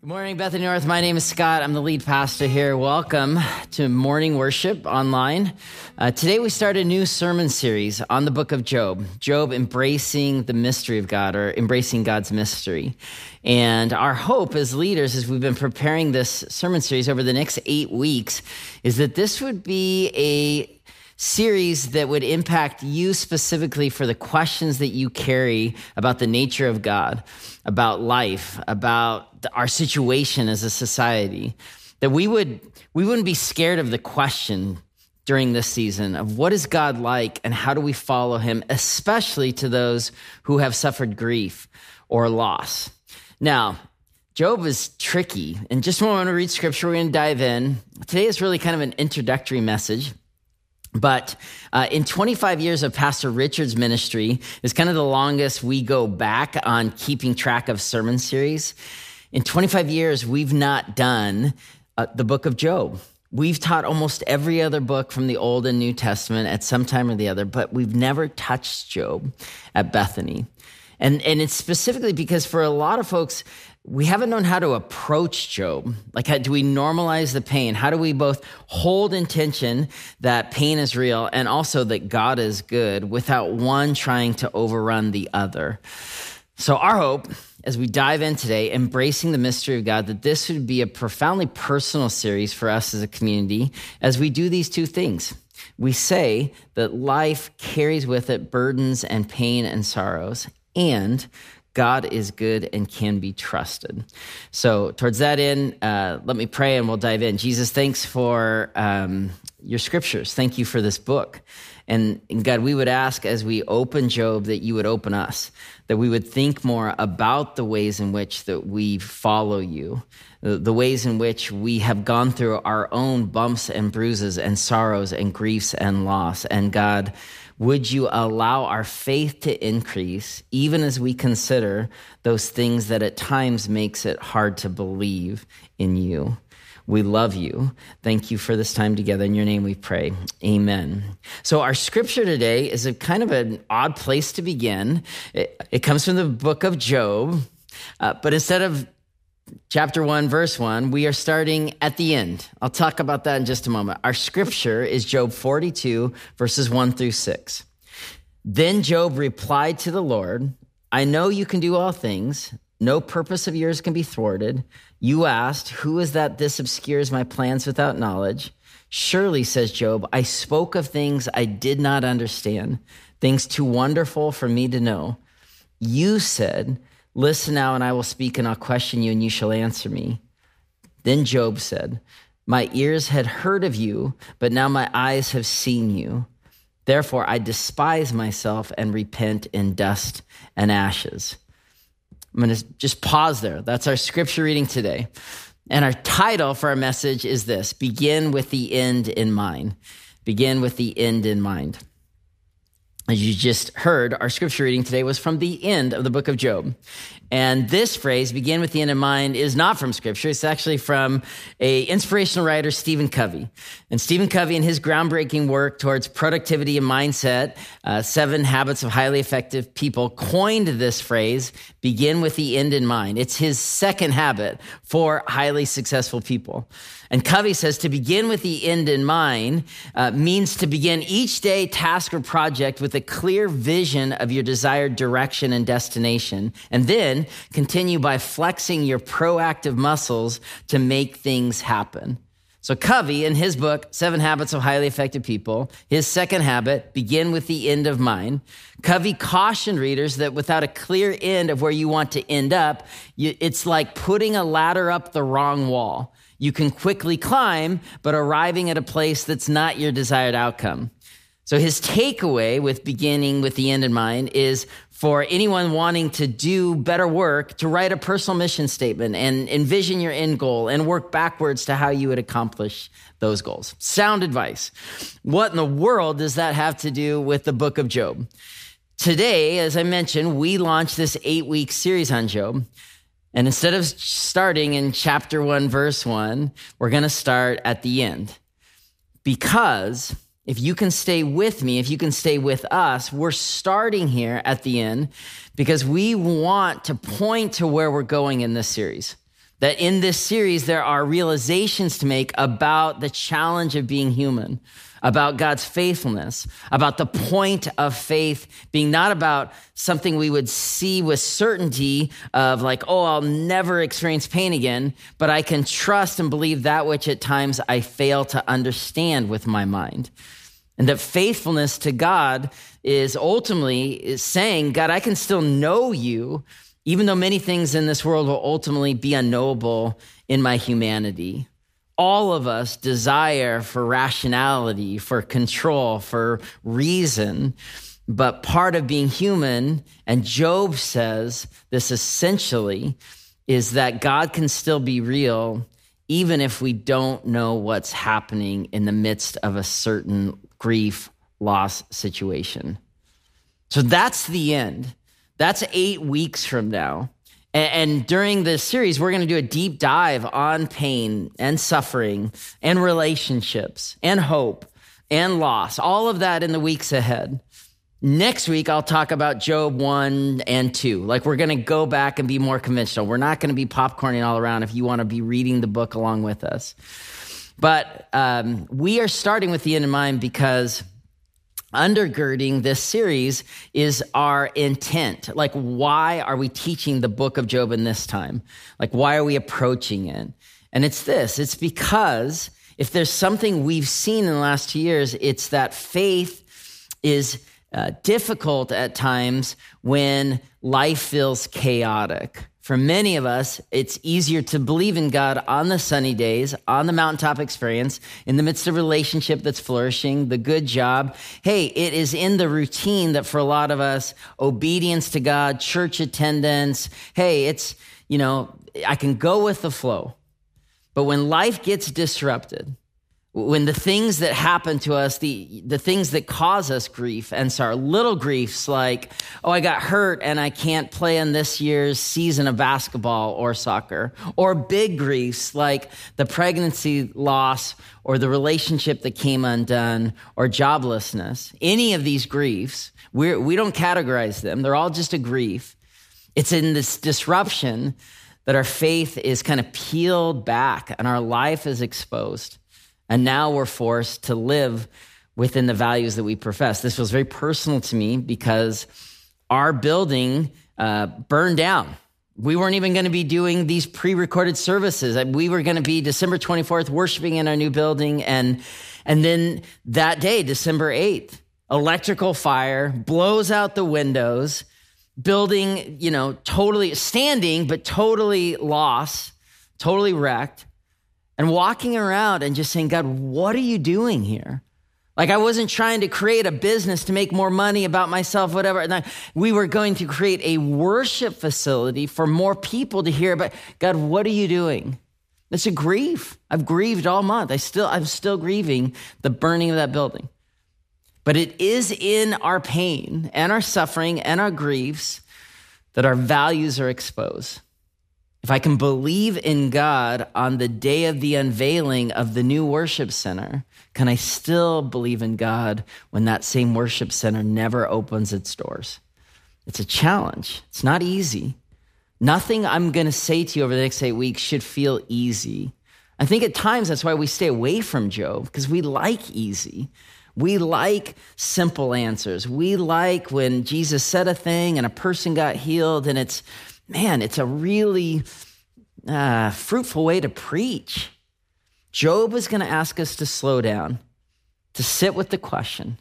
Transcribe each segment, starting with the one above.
Good morning, Bethany North. My name is Scott. I'm the lead pastor here. Welcome to morning worship online. Uh, today we start a new sermon series on the book of Job. Job embracing the mystery of God or embracing God's mystery. And our hope as leaders, as we've been preparing this sermon series over the next eight weeks, is that this would be a series that would impact you specifically for the questions that you carry about the nature of God, about life, about our situation as a society. That we would we wouldn't be scared of the question during this season of what is God like and how do we follow him, especially to those who have suffered grief or loss. Now, Job is tricky. And just when we want to read scripture, we're going to dive in. Today is really kind of an introductory message. But uh, in 25 years of Pastor Richard's ministry, is kind of the longest we go back on keeping track of sermon series. In 25 years, we've not done uh, the book of Job. We've taught almost every other book from the Old and New Testament at some time or the other, but we've never touched Job at Bethany. And, and it's specifically because for a lot of folks, we haven't known how to approach Job. Like, how, do we normalize the pain? How do we both hold intention that pain is real and also that God is good without one trying to overrun the other? So, our hope as we dive in today, embracing the mystery of God, that this would be a profoundly personal series for us as a community as we do these two things. We say that life carries with it burdens and pain and sorrows, and God is good and can be trusted. So, towards that end, uh, let me pray and we'll dive in. Jesus, thanks for um, your scriptures. Thank you for this book. And, God, we would ask as we open Job that you would open us, that we would think more about the ways in which that we follow you, the ways in which we have gone through our own bumps and bruises and sorrows and griefs and loss. And God, would you allow our faith to increase even as we consider those things that at times makes it hard to believe in you? We love you. Thank you for this time together. In your name we pray. Amen. So, our scripture today is a kind of an odd place to begin. It, it comes from the book of Job, uh, but instead of chapter 1, verse 1, we are starting at the end. I'll talk about that in just a moment. Our scripture is Job 42, verses 1 through 6. Then Job replied to the Lord, I know you can do all things. No purpose of yours can be thwarted. You asked, Who is that this obscures my plans without knowledge? Surely, says Job, I spoke of things I did not understand, things too wonderful for me to know. You said, Listen now, and I will speak, and I'll question you, and you shall answer me. Then Job said, My ears had heard of you, but now my eyes have seen you. Therefore, I despise myself and repent in dust and ashes. I'm going to just pause there. That's our scripture reading today. And our title for our message is this Begin with the end in mind. Begin with the end in mind. As you just heard, our scripture reading today was from the end of the book of Job. And this phrase, begin with the end in mind, is not from scripture. It's actually from a inspirational writer, Stephen Covey. And Stephen Covey, in his groundbreaking work towards productivity and mindset, uh, Seven Habits of Highly Effective People, coined this phrase, begin with the end in mind. It's his second habit for highly successful people. And Covey says to begin with the end in mind uh, means to begin each day, task, or project with a clear vision of your desired direction and destination. And then continue by flexing your proactive muscles to make things happen. So, Covey, in his book, Seven Habits of Highly Effective People, his second habit, begin with the end of mind. Covey cautioned readers that without a clear end of where you want to end up, it's like putting a ladder up the wrong wall. You can quickly climb, but arriving at a place that's not your desired outcome. So his takeaway with beginning with the end in mind is for anyone wanting to do better work to write a personal mission statement and envision your end goal and work backwards to how you would accomplish those goals. Sound advice. What in the world does that have to do with the book of Job? Today, as I mentioned, we launched this eight week series on Job. And instead of starting in chapter one, verse one, we're going to start at the end. Because if you can stay with me, if you can stay with us, we're starting here at the end because we want to point to where we're going in this series. That in this series, there are realizations to make about the challenge of being human, about God's faithfulness, about the point of faith being not about something we would see with certainty of like, oh, I'll never experience pain again, but I can trust and believe that which at times I fail to understand with my mind. And that faithfulness to God is ultimately is saying, God, I can still know you even though many things in this world will ultimately be unknowable in my humanity. All of us desire for rationality, for control, for reason. But part of being human, and Job says this essentially, is that God can still be real even if we don't know what's happening in the midst of a certain grief, loss situation. So that's the end. That's eight weeks from now. And, during this series, we're going to do a deep dive on pain and suffering and relationships and hope and loss, all of that in the weeks ahead. Next week, I'll talk about Job 1 and 2. Like, we're going to go back and be more conventional. We're not going to be popcorning all around if you want to be reading the book along with us. But um, we are starting with the end in mind because undergirding this series is our intent. Like, why are we teaching the book of Job in this time? Like, why are we approaching it? And it's this it's because if there's something we've seen in the last two years, it's that faith is uh, difficult at times when life feels chaotic. For many of us, it's easier to believe in God on the sunny days, on the mountaintop experience, in the midst of relationship that's flourishing, the good job. Hey, it is in the routine that for a lot of us, obedience to God, church attendance, hey, it's, you know, I can go with the flow. But when life gets disrupted, when the things that happen to us, the, the things that cause us grief and sorrow, little griefs like, oh, I got hurt and I can't play in this year's season of basketball or soccer, or big griefs like the pregnancy loss or the relationship that came undone or joblessness. Any of these griefs, we're, we don't categorize them. They're all just a grief. It's in this disruption that our faith is kind of peeled back and our life is exposed. And now we're forced to live within the values that we profess. This was very personal to me because our building uh, burned down. We weren't even going to be doing these pre recorded services. We were going to be December 24th worshiping in our new building. And, and then that day, December 8th, electrical fire blows out the windows, building, you know, totally standing, but totally lost, totally wrecked and walking around and just saying, God, what are you doing here? Like I wasn't trying to create a business to make more money about myself, whatever. And I, we were going to create a worship facility for more people to hear about God, what are you doing? It's a grief. I've grieved all month. I still, I'm still grieving the burning of that building. But it is in our pain and our suffering and our griefs that our values are exposed. If I can believe in God on the day of the unveiling of the new worship center, can I still believe in God when that same worship center never opens its doors? It's a challenge. It's not easy. Nothing I'm going to say to you over the next eight weeks should feel easy. I think at times that's why we stay away from Job, because we like easy. We like simple answers. We like when Jesus said a thing and a person got healed, and it's man, it's a really uh, fruitful way to preach. Job is going to ask us to slow down, to sit with the question.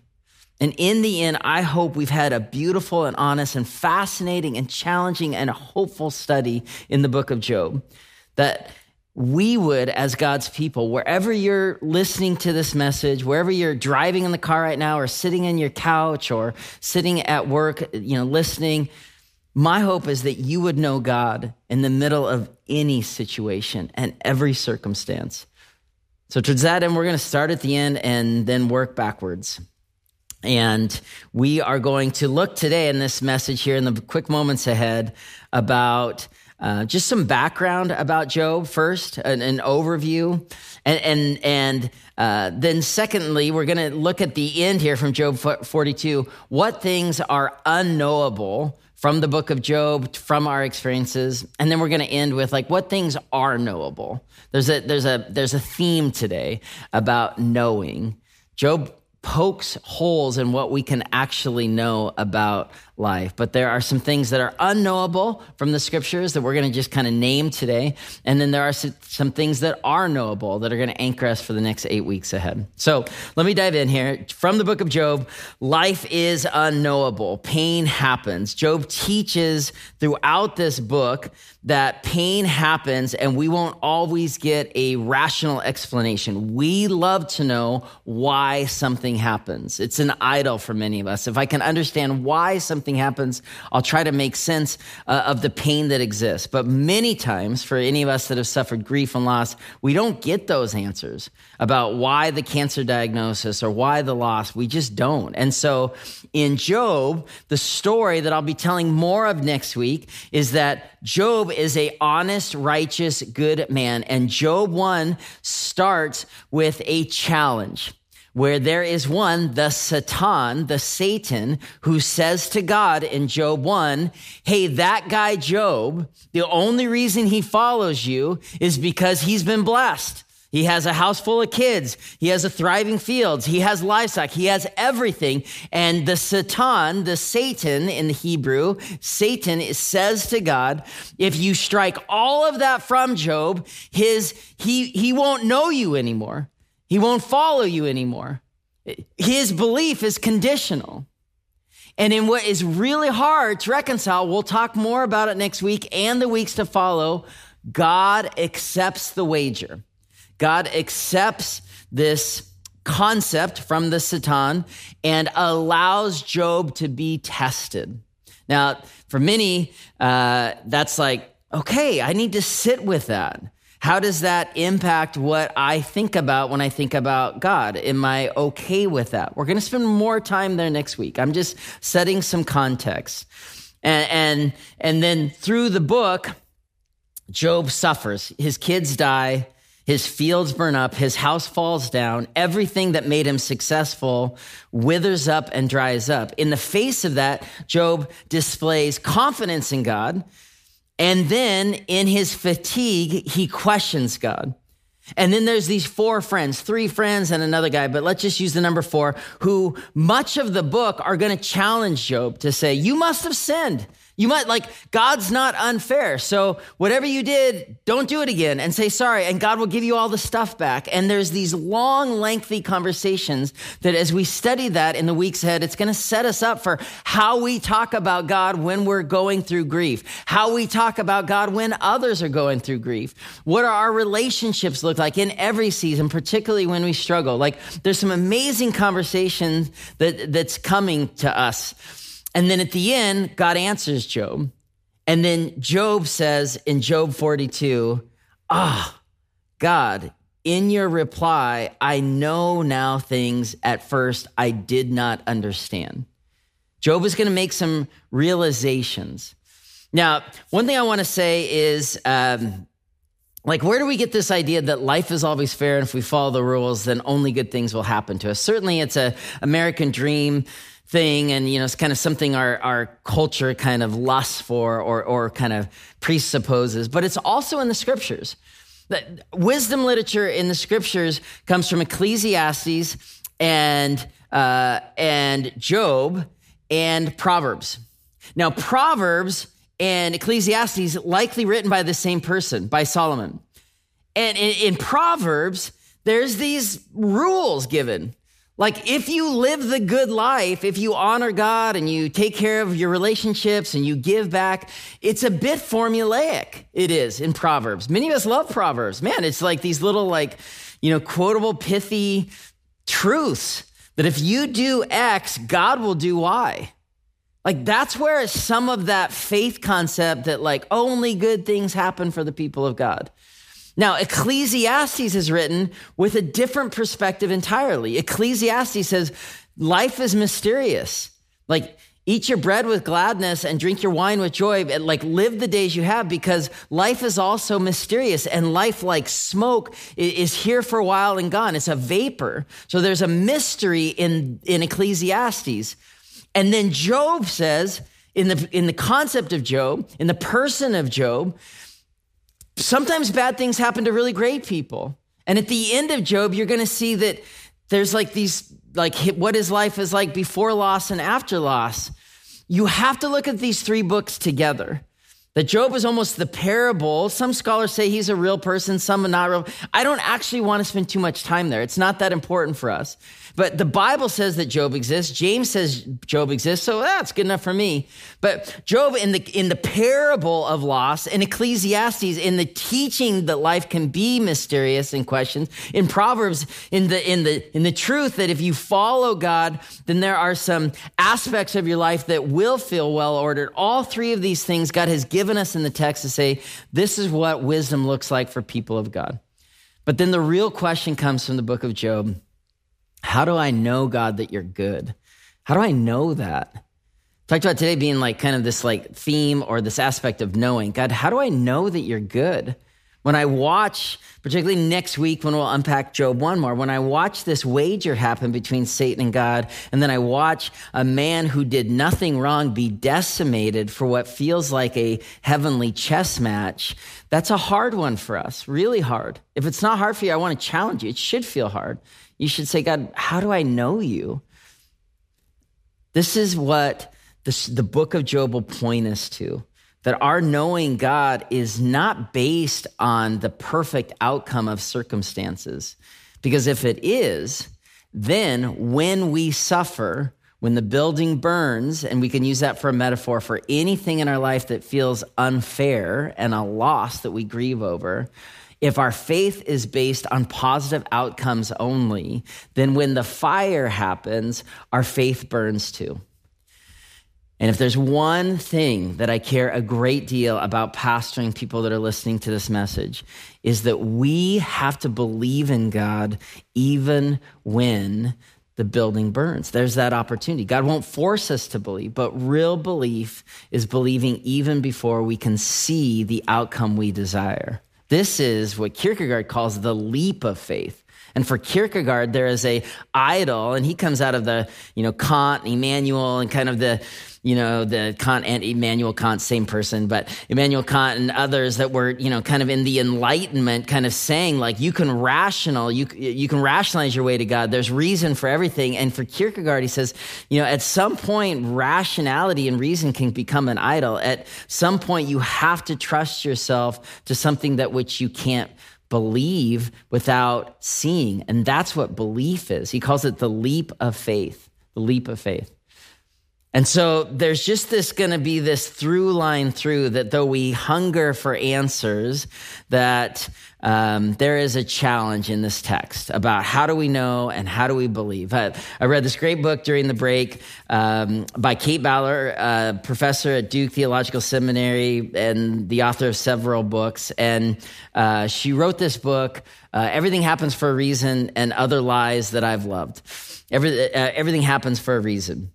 And in the end, I hope we've had a beautiful and honest and fascinating and challenging and hopeful study in the book of Job. That we would, as God's people, wherever you're listening to this message, wherever you're driving in the car right now, or sitting in your couch, or sitting at work, you know, listening, my hope is that you would know God in the middle of any situation and every circumstance. So, towards that end, we're going to start at the end and then work backwards. And we are going to look today in this message here in the quick moments ahead about uh, just some background about Job first, an, an overview, and and and uh, then secondly, we're going to look at the end here from Job 42. What things are unknowable from the book of Job, from our experiences, and then we're going to end with like what things are knowable. There's a there's a there's a theme today about knowing. Job pokes holes in what we can actually know about life. But there are some things that are unknowable from the scriptures that we're going to just kind of name today. And then there are some things that are knowable that are going to anchor us for the next eight weeks ahead. So let me dive in here. From the book of Job, life is unknowable. Pain happens. Job teaches throughout this book that pain happens and we won't always get a rational explanation. We love to know why something happens. It's an idol for many of us. If I can understand why something something happens, I'll try to make sense uh, of the pain that exists. But many times, for any of us that have suffered grief and loss, we don't get those answers about why the cancer diagnosis or why the loss. We just don't. And so in Job, the story that I'll be telling more of next week is that Job is a honest, righteous, good man. And Job 1 starts with a challenge where there is one, the Satan, the Satan, who says to God in Job 1, Hey, that guy Job, the only reason he follows you is because he's been blessed. He has a house full of kids. He has a thriving fields. He has livestock. He has everything. And the Satan, the Satan in the Hebrew, Satan says to God, if you strike all of that from Job, his, he, he won't know you anymore. He won't follow you anymore. His belief is conditional. And in what is really hard to reconcile, we'll talk more about it next week and the weeks to follow. God accepts the wager. God accepts this concept from the Satan and allows Job to be tested. Now, for many, uh, that's like, okay, I need to sit with that. How does that impact what I think about when I think about God? Am I okay with that? We're going to spend more time there next week. I'm just setting some context. And, and, and then through the book, Job suffers. His kids die. His fields burn up. His house falls down. Everything that made him successful withers up and dries up. In the face of that, Job displays confidence in God and then in his fatigue, he questions God. And then there's these four friends, three friends and another guy, but let's just use the number four, who much of the book are going to challenge Job to say, You must have sinned. You might like, God's not unfair. So whatever you did, don't do it again and say sorry. And God will give you all the stuff back. And there's these long, lengthy conversations that as we study that in the weeks ahead, it's going to set us up for how we talk about God when we're going through grief, how we talk about God when others are going through grief. What are our relationships look like in every season, particularly when we struggle? Like there's some amazing conversations that, that's coming to us. And then at the end, God answers Job. And then Job says in Job 42, Ah, oh, God, in your reply, I know now things at first I did not understand. Job is going to make some realizations. Now, one thing I want to say is, um, like, where do we get this idea that life is always fair, and if we follow the rules, then only good things will happen to us? Certainly, it's a American dream thing and you know it's kind of something our, our culture kind of lusts for or, or kind of presupposes. But it's also in the scriptures. The wisdom literature in the scriptures comes from ecclesiastes and uh, and job and proverbs. Now proverbs and ecclesiastes likely written by the same person by solomon. And in, in proverbs there's these rules given like, if you live the good life, if you honor God and you take care of your relationships and you give back, it's a bit formulaic. It is in Proverbs. Many of us love Proverbs. Man, it's like these little, like, you know, quotable, pithy truths that if you do X, God will do Y. Like, that's where some of that faith concept that, like, only good things happen for the people of God. Now, Ecclesiastes is written with a different perspective entirely. Ecclesiastes says life is mysterious. Like, eat your bread with gladness and drink your wine with joy and like live the days you have because life is also mysterious and life like smoke is here for a while and gone it's a vapor so there's a mystery in in ecclesiastes and then job says in the, in the concept of Job, in the person of Job, sometimes bad things happen to really great people. And at the end of Job, you're going to see that there's like these, like what his life is like before loss and after loss. You have to look at these three books together. That Job is almost the parable. Some scholars say he's a real person, some are not real. I don't actually want to spend too much time there. It's not that important for us. But the Bible says that Job exists. James says Job exists, so that's good enough for me. But Job in the in the parable of loss, in Ecclesiastes, in the teaching that life can be mysterious and questions, in Proverbs, in the in the in the truth that if you follow God, then there are some aspects of your life that will feel well ordered. All three of these things God has given us in the text to say, this is what wisdom looks like for people of God. But then the real question comes from the book of Job. How do I know, God, that you're good? How do I know that? Talked about today being like kind of this like theme or this aspect of knowing. God, how do I know that you're good? When I watch, particularly next week when we'll unpack Job one more, when I watch this wager happen between Satan and God, and then I watch a man who did nothing wrong be decimated for what feels like a heavenly chess match, that's a hard one for us, really hard. If it's not hard for you, I want to challenge you. It should feel hard. You should say, God, how do I know you? This is what this, the book of Job will point us to that our knowing God is not based on the perfect outcome of circumstances. Because if it is, then when we suffer, when the building burns, and we can use that for a metaphor for anything in our life that feels unfair and a loss that we grieve over, if our faith is based on positive outcomes only, then when the fire happens, our faith burns too. And if there's one thing that I care a great deal about pastoring people that are listening to this message, is that we have to believe in God even when the building burns. There's that opportunity. God won't force us to believe, but real belief is believing even before we can see the outcome we desire. This is what Kierkegaard calls the leap of faith. And for Kierkegaard, there is a idol, and he comes out of the, you know, Kant, Immanuel, and kind of the, you know, the Kant and Immanuel Kant, same person, but Immanuel Kant and others that were, you know, kind of in the Enlightenment, kind of saying like you can rational, you you can rationalize your way to God. There's reason for everything. And for Kierkegaard, he says, you know, at some point, rationality and reason can become an idol. At some point, you have to trust yourself to something that which you can't believe without seeing. And that's what belief is. He calls it the leap of faith, the leap of faith. And so there's just this going to be this through line through that though we hunger for answers, that um, there is a challenge in this text about how do we know and how do we believe. I, I read this great book during the break um, by Kate Bowler, a professor at Duke Theological Seminary and the author of several books. And uh, she wrote this book, uh, Everything Happens for a Reason and Other Lies That I've Loved. Every, uh, everything happens for a reason.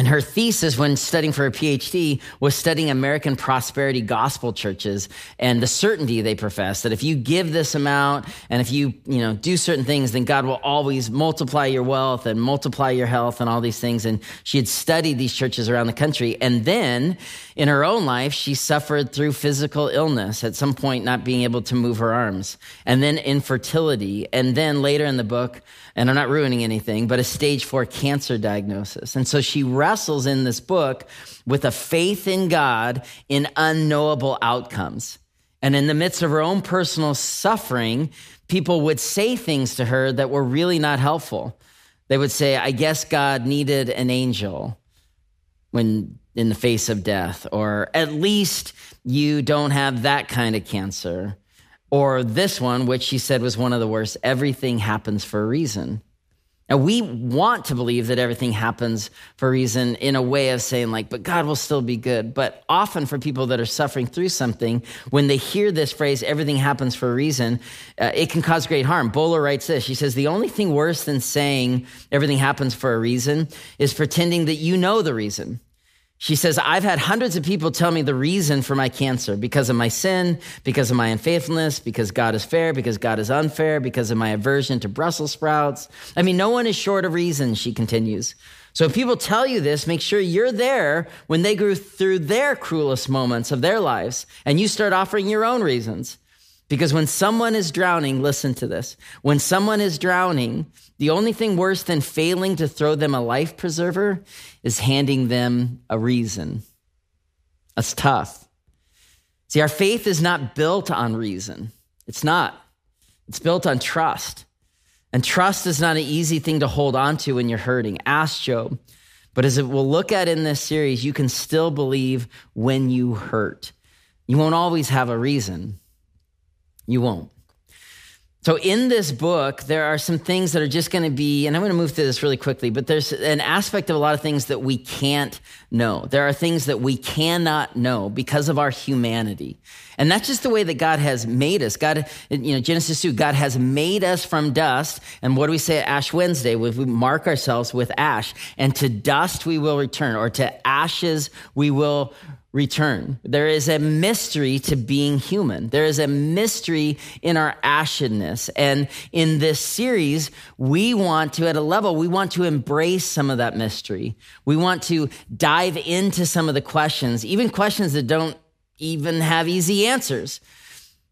And her thesis when studying for her PhD was studying American prosperity gospel churches and the certainty they profess that if you give this amount and if you, you know, do certain things, then God will always multiply your wealth and multiply your health and all these things. And she had studied these churches around the country. And then in her own life, she suffered through physical illness, at some point not being able to move her arms, and then infertility. And then later in the book, and I'm not ruining anything, but a stage four cancer diagnosis. And so she wrestles in this book with a faith in God in unknowable outcomes. And in the midst of her own personal suffering, people would say things to her that were really not helpful. They would say, I guess God needed an angel when in the face of death, or at least you don't have that kind of cancer. Or this one, which she said was one of the worst everything happens for a reason. Now, we want to believe that everything happens for a reason in a way of saying, like, but God will still be good. But often for people that are suffering through something, when they hear this phrase, everything happens for a reason, uh, it can cause great harm. Bowler writes this. She says, the only thing worse than saying everything happens for a reason is pretending that you know the reason. She says, I've had hundreds of people tell me the reason for my cancer because of my sin, because of my unfaithfulness, because God is fair, because God is unfair, because of my aversion to Brussels sprouts. I mean, no one is short of reason, she continues. So if people tell you this, make sure you're there when they go through their cruelest moments of their lives and you start offering your own reasons. Because when someone is drowning, listen to this. When someone is drowning, the only thing worse than failing to throw them a life preserver is handing them a reason. That's tough. See, our faith is not built on reason. It's not. It's built on trust. And trust is not an easy thing to hold on to when you're hurting. Ask Job. But as we'll look at in this series, you can still believe when you hurt. You won't always have a reason. You won't. So, in this book, there are some things that are just going to be, and I'm going to move through this really quickly, but there's an aspect of a lot of things that we can't know. There are things that we cannot know because of our humanity. And that's just the way that God has made us. God, you know, Genesis 2, God has made us from dust. And what do we say at Ash Wednesday? We mark ourselves with ash. And to dust we will return, or to ashes we will return. There is a mystery to being human. There is a mystery in our ashenness. And in this series, we want to, at a level, we want to embrace some of that mystery. We want to dive into some of the questions, even questions that don't even have easy answers.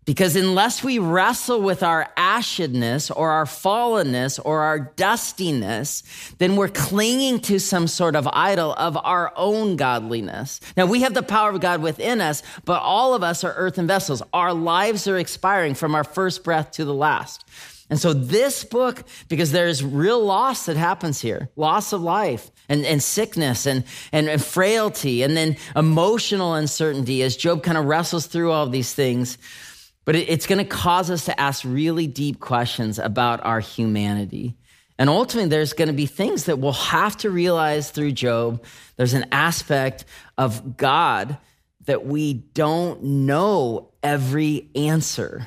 Because unless we wrestle with our ashedness or our fallenness or our dustiness, then we're clinging to some sort of idol of our own godliness. Now, we have the power of God within us, but all of us are earthen vessels. Our lives are expiring from our first breath to the last. And so, this book, because there's real loss that happens here loss of life and, and sickness and, and, and frailty, and then emotional uncertainty as Job kind of wrestles through all of these things. But it's going to cause us to ask really deep questions about our humanity. And ultimately, there's going to be things that we'll have to realize through Job. There's an aspect of God that we don't know every answer.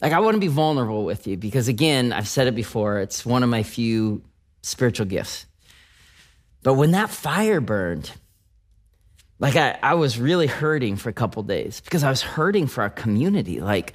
Like, I want to be vulnerable with you because, again, I've said it before, it's one of my few spiritual gifts. But when that fire burned, like I, I was really hurting for a couple days because I was hurting for our community. Like,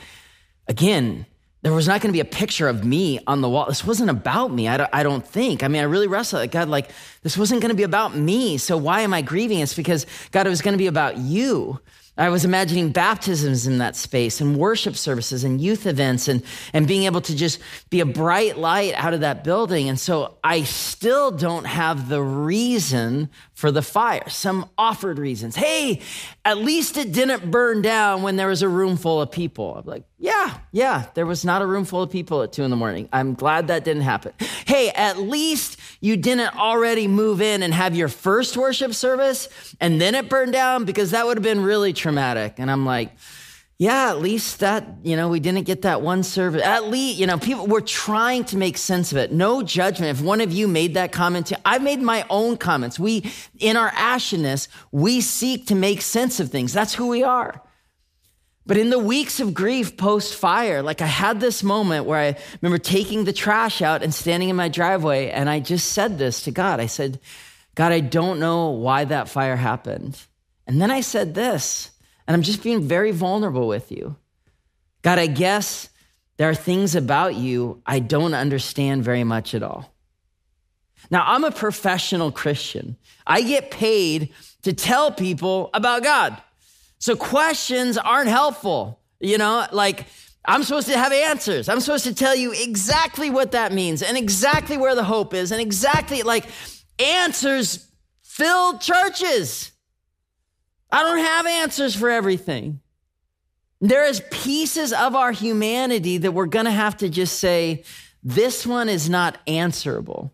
again, there was not going to be a picture of me on the wall. This wasn't about me. I don't, I don't think. I mean, I really wrestled like God, like this wasn't going to be about me. So why am I grieving? It's because God, it was going to be about you. I was imagining baptisms in that space and worship services and youth events and, and being able to just be a bright light out of that building. And so I still don't have the reason for the fire, some offered reasons. Hey, at least it didn't burn down when there was a room full of people. I'm like, yeah, yeah, there was not a room full of people at two in the morning. I'm glad that didn't happen. Hey, at least you didn't already move in and have your first worship service and then it burned down because that would have been really traumatic. And I'm like, yeah, at least that, you know, we didn't get that one service. At least, you know, people were trying to make sense of it. No judgment. If one of you made that comment, too, I've made my own comments. We, in our ashiness, we seek to make sense of things. That's who we are. But in the weeks of grief post fire, like I had this moment where I remember taking the trash out and standing in my driveway, and I just said this to God. I said, God, I don't know why that fire happened. And then I said this. And I'm just being very vulnerable with you. God, I guess there are things about you I don't understand very much at all. Now, I'm a professional Christian. I get paid to tell people about God. So questions aren't helpful. You know, like I'm supposed to have answers. I'm supposed to tell you exactly what that means and exactly where the hope is and exactly like answers fill churches. I don't have answers for everything. There is pieces of our humanity that we're going to have to just say, this one is not answerable.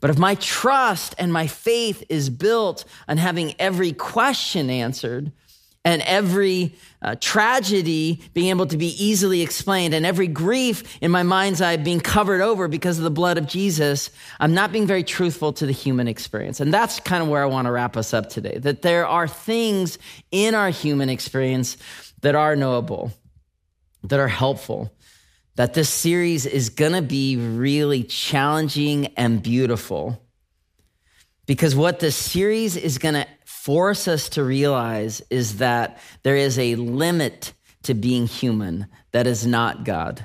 But if my trust and my faith is built on having every question answered, and every uh, tragedy being able to be easily explained and every grief in my mind's eye being covered over because of the blood of Jesus, I'm not being very truthful to the human experience. And that's kind of where I want to wrap us up today that there are things in our human experience that are knowable, that are helpful, that this series is going to be really challenging and beautiful. Because what this series is going to force us to realize is that there is a limit to being human that is not God.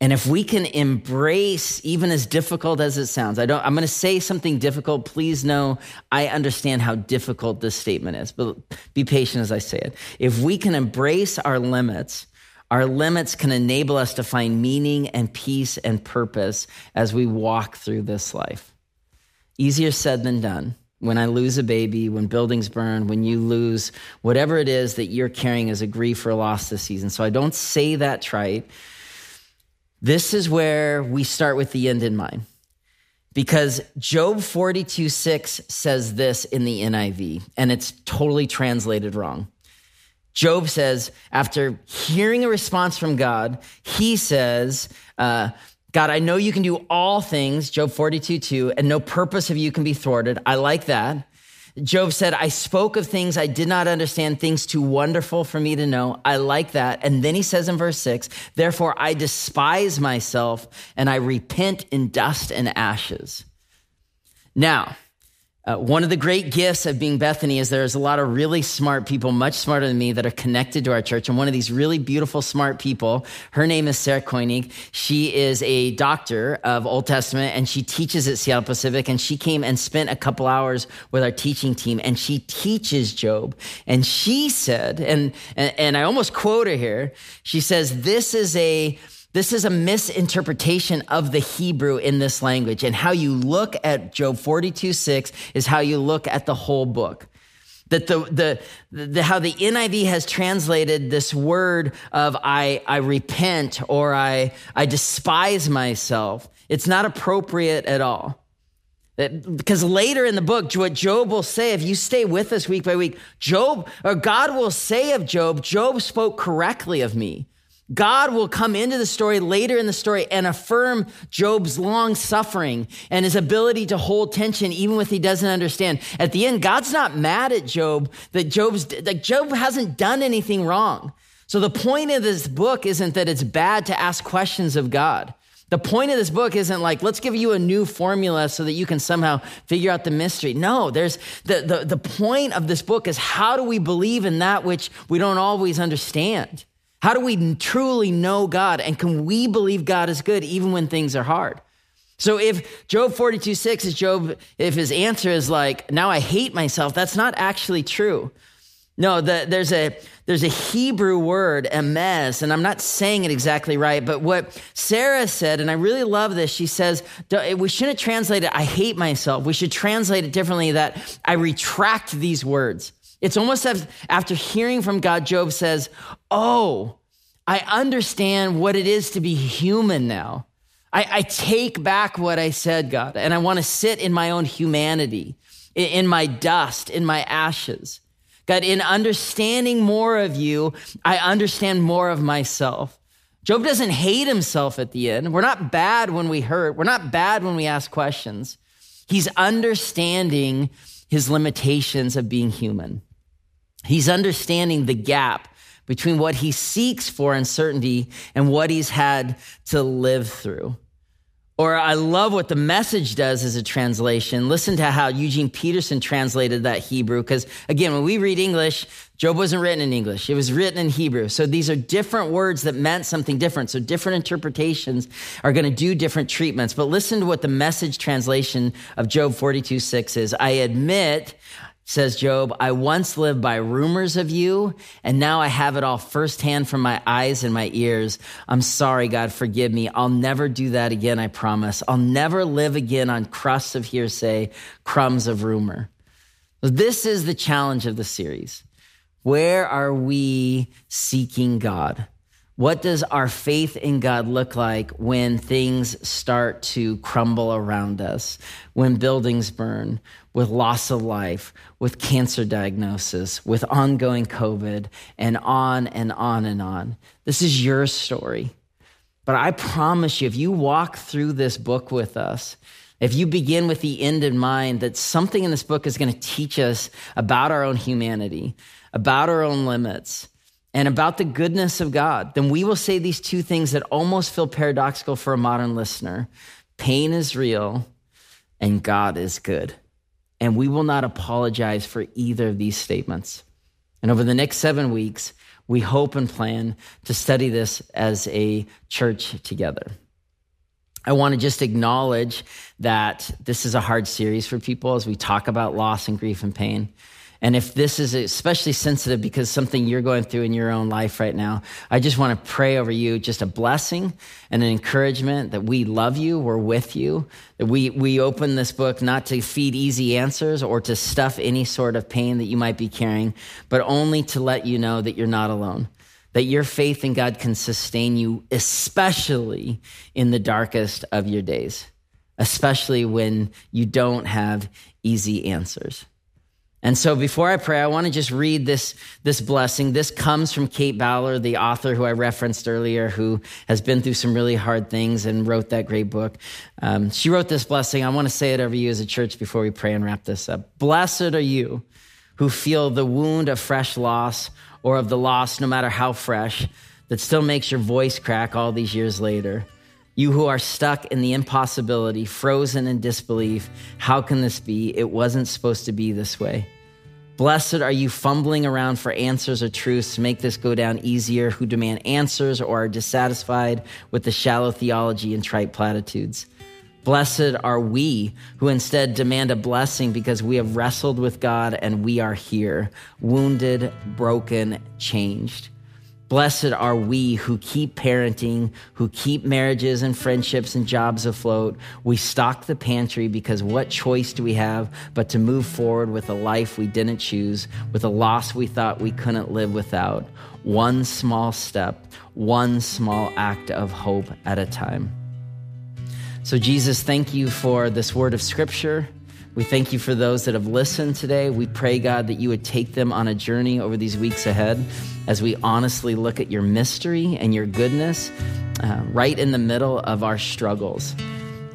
And if we can embrace, even as difficult as it sounds, I don't, I'm going to say something difficult. Please know I understand how difficult this statement is, but be patient as I say it. If we can embrace our limits, our limits can enable us to find meaning and peace and purpose as we walk through this life. Easier said than done. When I lose a baby, when buildings burn, when you lose whatever it is that you're carrying as a grief or loss this season. So I don't say that trite. This is where we start with the end in mind. Because Job 42 6 says this in the NIV, and it's totally translated wrong. Job says, after hearing a response from God, he says, uh, God, I know you can do all things, Job 42 2, and no purpose of you can be thwarted. I like that. Job said, I spoke of things I did not understand, things too wonderful for me to know. I like that. And then he says in verse six, therefore I despise myself and I repent in dust and ashes. Now, uh, one of the great gifts of being Bethany is there's a lot of really smart people, much smarter than me, that are connected to our church. And one of these really beautiful, smart people, her name is Sara Koenig. She is a doctor of Old Testament and she teaches at Seattle Pacific. And she came and spent a couple hours with our teaching team and she teaches Job. And she said, and, and, and I almost quote her here, she says, This is a this is a misinterpretation of the Hebrew in this language. And how you look at Job 42 6 is how you look at the whole book. That the, the, the, how the NIV has translated this word of I, I repent or I, I despise myself, it's not appropriate at all. That, Because later in the book, what Job will say, if you stay with us week by week, Job, or God will say of Job, Job spoke correctly of me. God will come into the story later in the story and affirm Job's long suffering and his ability to hold tension even when he doesn't understand. At the end, God's not mad at Job that Job's that Job hasn't done anything wrong. So the point of this book isn't that it's bad to ask questions of God. The point of this book isn't like, let's give you a new formula so that you can somehow figure out the mystery. No, there's the, the, the point of this book is how do we believe in that which we don't always understand? How do we truly know God? And can we believe God is good even when things are hard? So if Job 42 6 is Job, if his answer is like, now I hate myself, that's not actually true. No, the, there's a there's a Hebrew word, emes, and I'm not saying it exactly right, but what Sara said, and I really love this, she says, we shouldn't translate it, I hate myself. We should translate it differently that I retract these words. It's almost as after hearing from God, Job says, Oh, I understand what it is to be human now. I, I take back what I said, God, and I want to sit in my own humanity, in, in my dust, in my ashes. God, in understanding more of you, I understand more of myself. Job doesn't hate himself at the end. We're not bad when we hurt. We're not bad when we ask questions. He's understanding his limitations of being human. He's understanding the gap between what he seeks for uncertainty and what he's had to live through. Or I love what the message does as a translation. Listen to how Eugene Peterson translated that Hebrew. Because again, when we read English, Job wasn't written in English. It was written in Hebrew. So these are different words that meant something different. So different interpretations are going to do different treatments. But listen to what the message translation of Job 42 6 is. I admit Says Job, I once lived by rumors of you, and now I have it all firsthand from my eyes and my ears. I'm sorry, God, forgive me. I'll never do that again, I promise. I'll never live again on crusts of hearsay, crumbs of rumor. This is the challenge of the series. Where are we seeking God? What does our faith in God look like when things start to crumble around us, when buildings burn, with loss of life, with cancer diagnosis, with ongoing COVID, and on and on and on? This is your story. But I promise you, if you walk through this book with us, if you begin with the end in mind, that something in this book is going to teach us about our own humanity, about our own limits, and about the goodness of God, then we will say these two things that almost feel paradoxical for a modern listener pain is real and God is good. And we will not apologize for either of these statements. And over the next seven weeks, we hope and plan to study this as a church together. I want to just acknowledge that this is a hard series for people as we talk about loss and grief and pain. And if this is especially sensitive because something you're going through in your own life right now, I just want to pray over you just a blessing and an encouragement that we love you, we're with you, that we, we open this book not to feed easy answers or to stuff any sort of pain that you might be carrying, but only to let you know that you're not alone that your faith in God can sustain you, especially in the darkest of your days, especially when you don't have easy answers. And so before I pray, I want to just read this, this blessing. This comes from Kate Bowler, the author who I referenced earlier, who has been through some really hard things and wrote that great book. Um, she wrote this blessing. I want to say it over you as a church before we pray and wrap this up. Blessed are you who feel the wound of fresh loss or of the loss, no matter how fresh, that still makes your voice crack all these years later. You who are stuck in the impossibility, frozen in disbelief, how can this be? It wasn't supposed to be this way. Blessed are you fumbling around for answers or truths to make this go down easier, who demand answers or are dissatisfied with the shallow theology and trite platitudes. Blessed are we who instead demand a blessing because we have wrestled with God and we are here, wounded, broken, changed. Blessed are we who keep parenting, who keep marriages and friendships and jobs afloat. We stock the pantry because what choice do we have but to move forward with a life we didn't choose, with a loss we thought we couldn't live without? One small step, one small act of hope at a time. So, Jesus, thank you for this word of scripture. We thank you for those that have listened today. We pray, God, that you would take them on a journey over these weeks ahead as we honestly look at your mystery and your goodness uh, right in the middle of our struggles.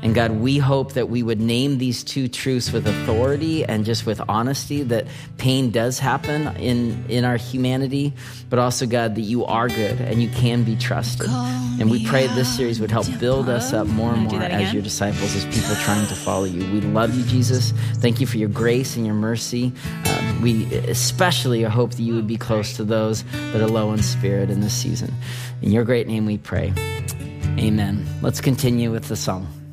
And God, we hope that we would name these two truths with authority and just with honesty that pain does happen in, in our humanity, but also, God, that you are good and you can be trusted. And we pray this series would help build us up more and more as your disciples, as people trying to follow you. We love you, Jesus. Thank you for your grace and your mercy. Um, we especially hope that you would be close to those that are low in spirit in this season. In your great name we pray. Amen. Let's continue with the song.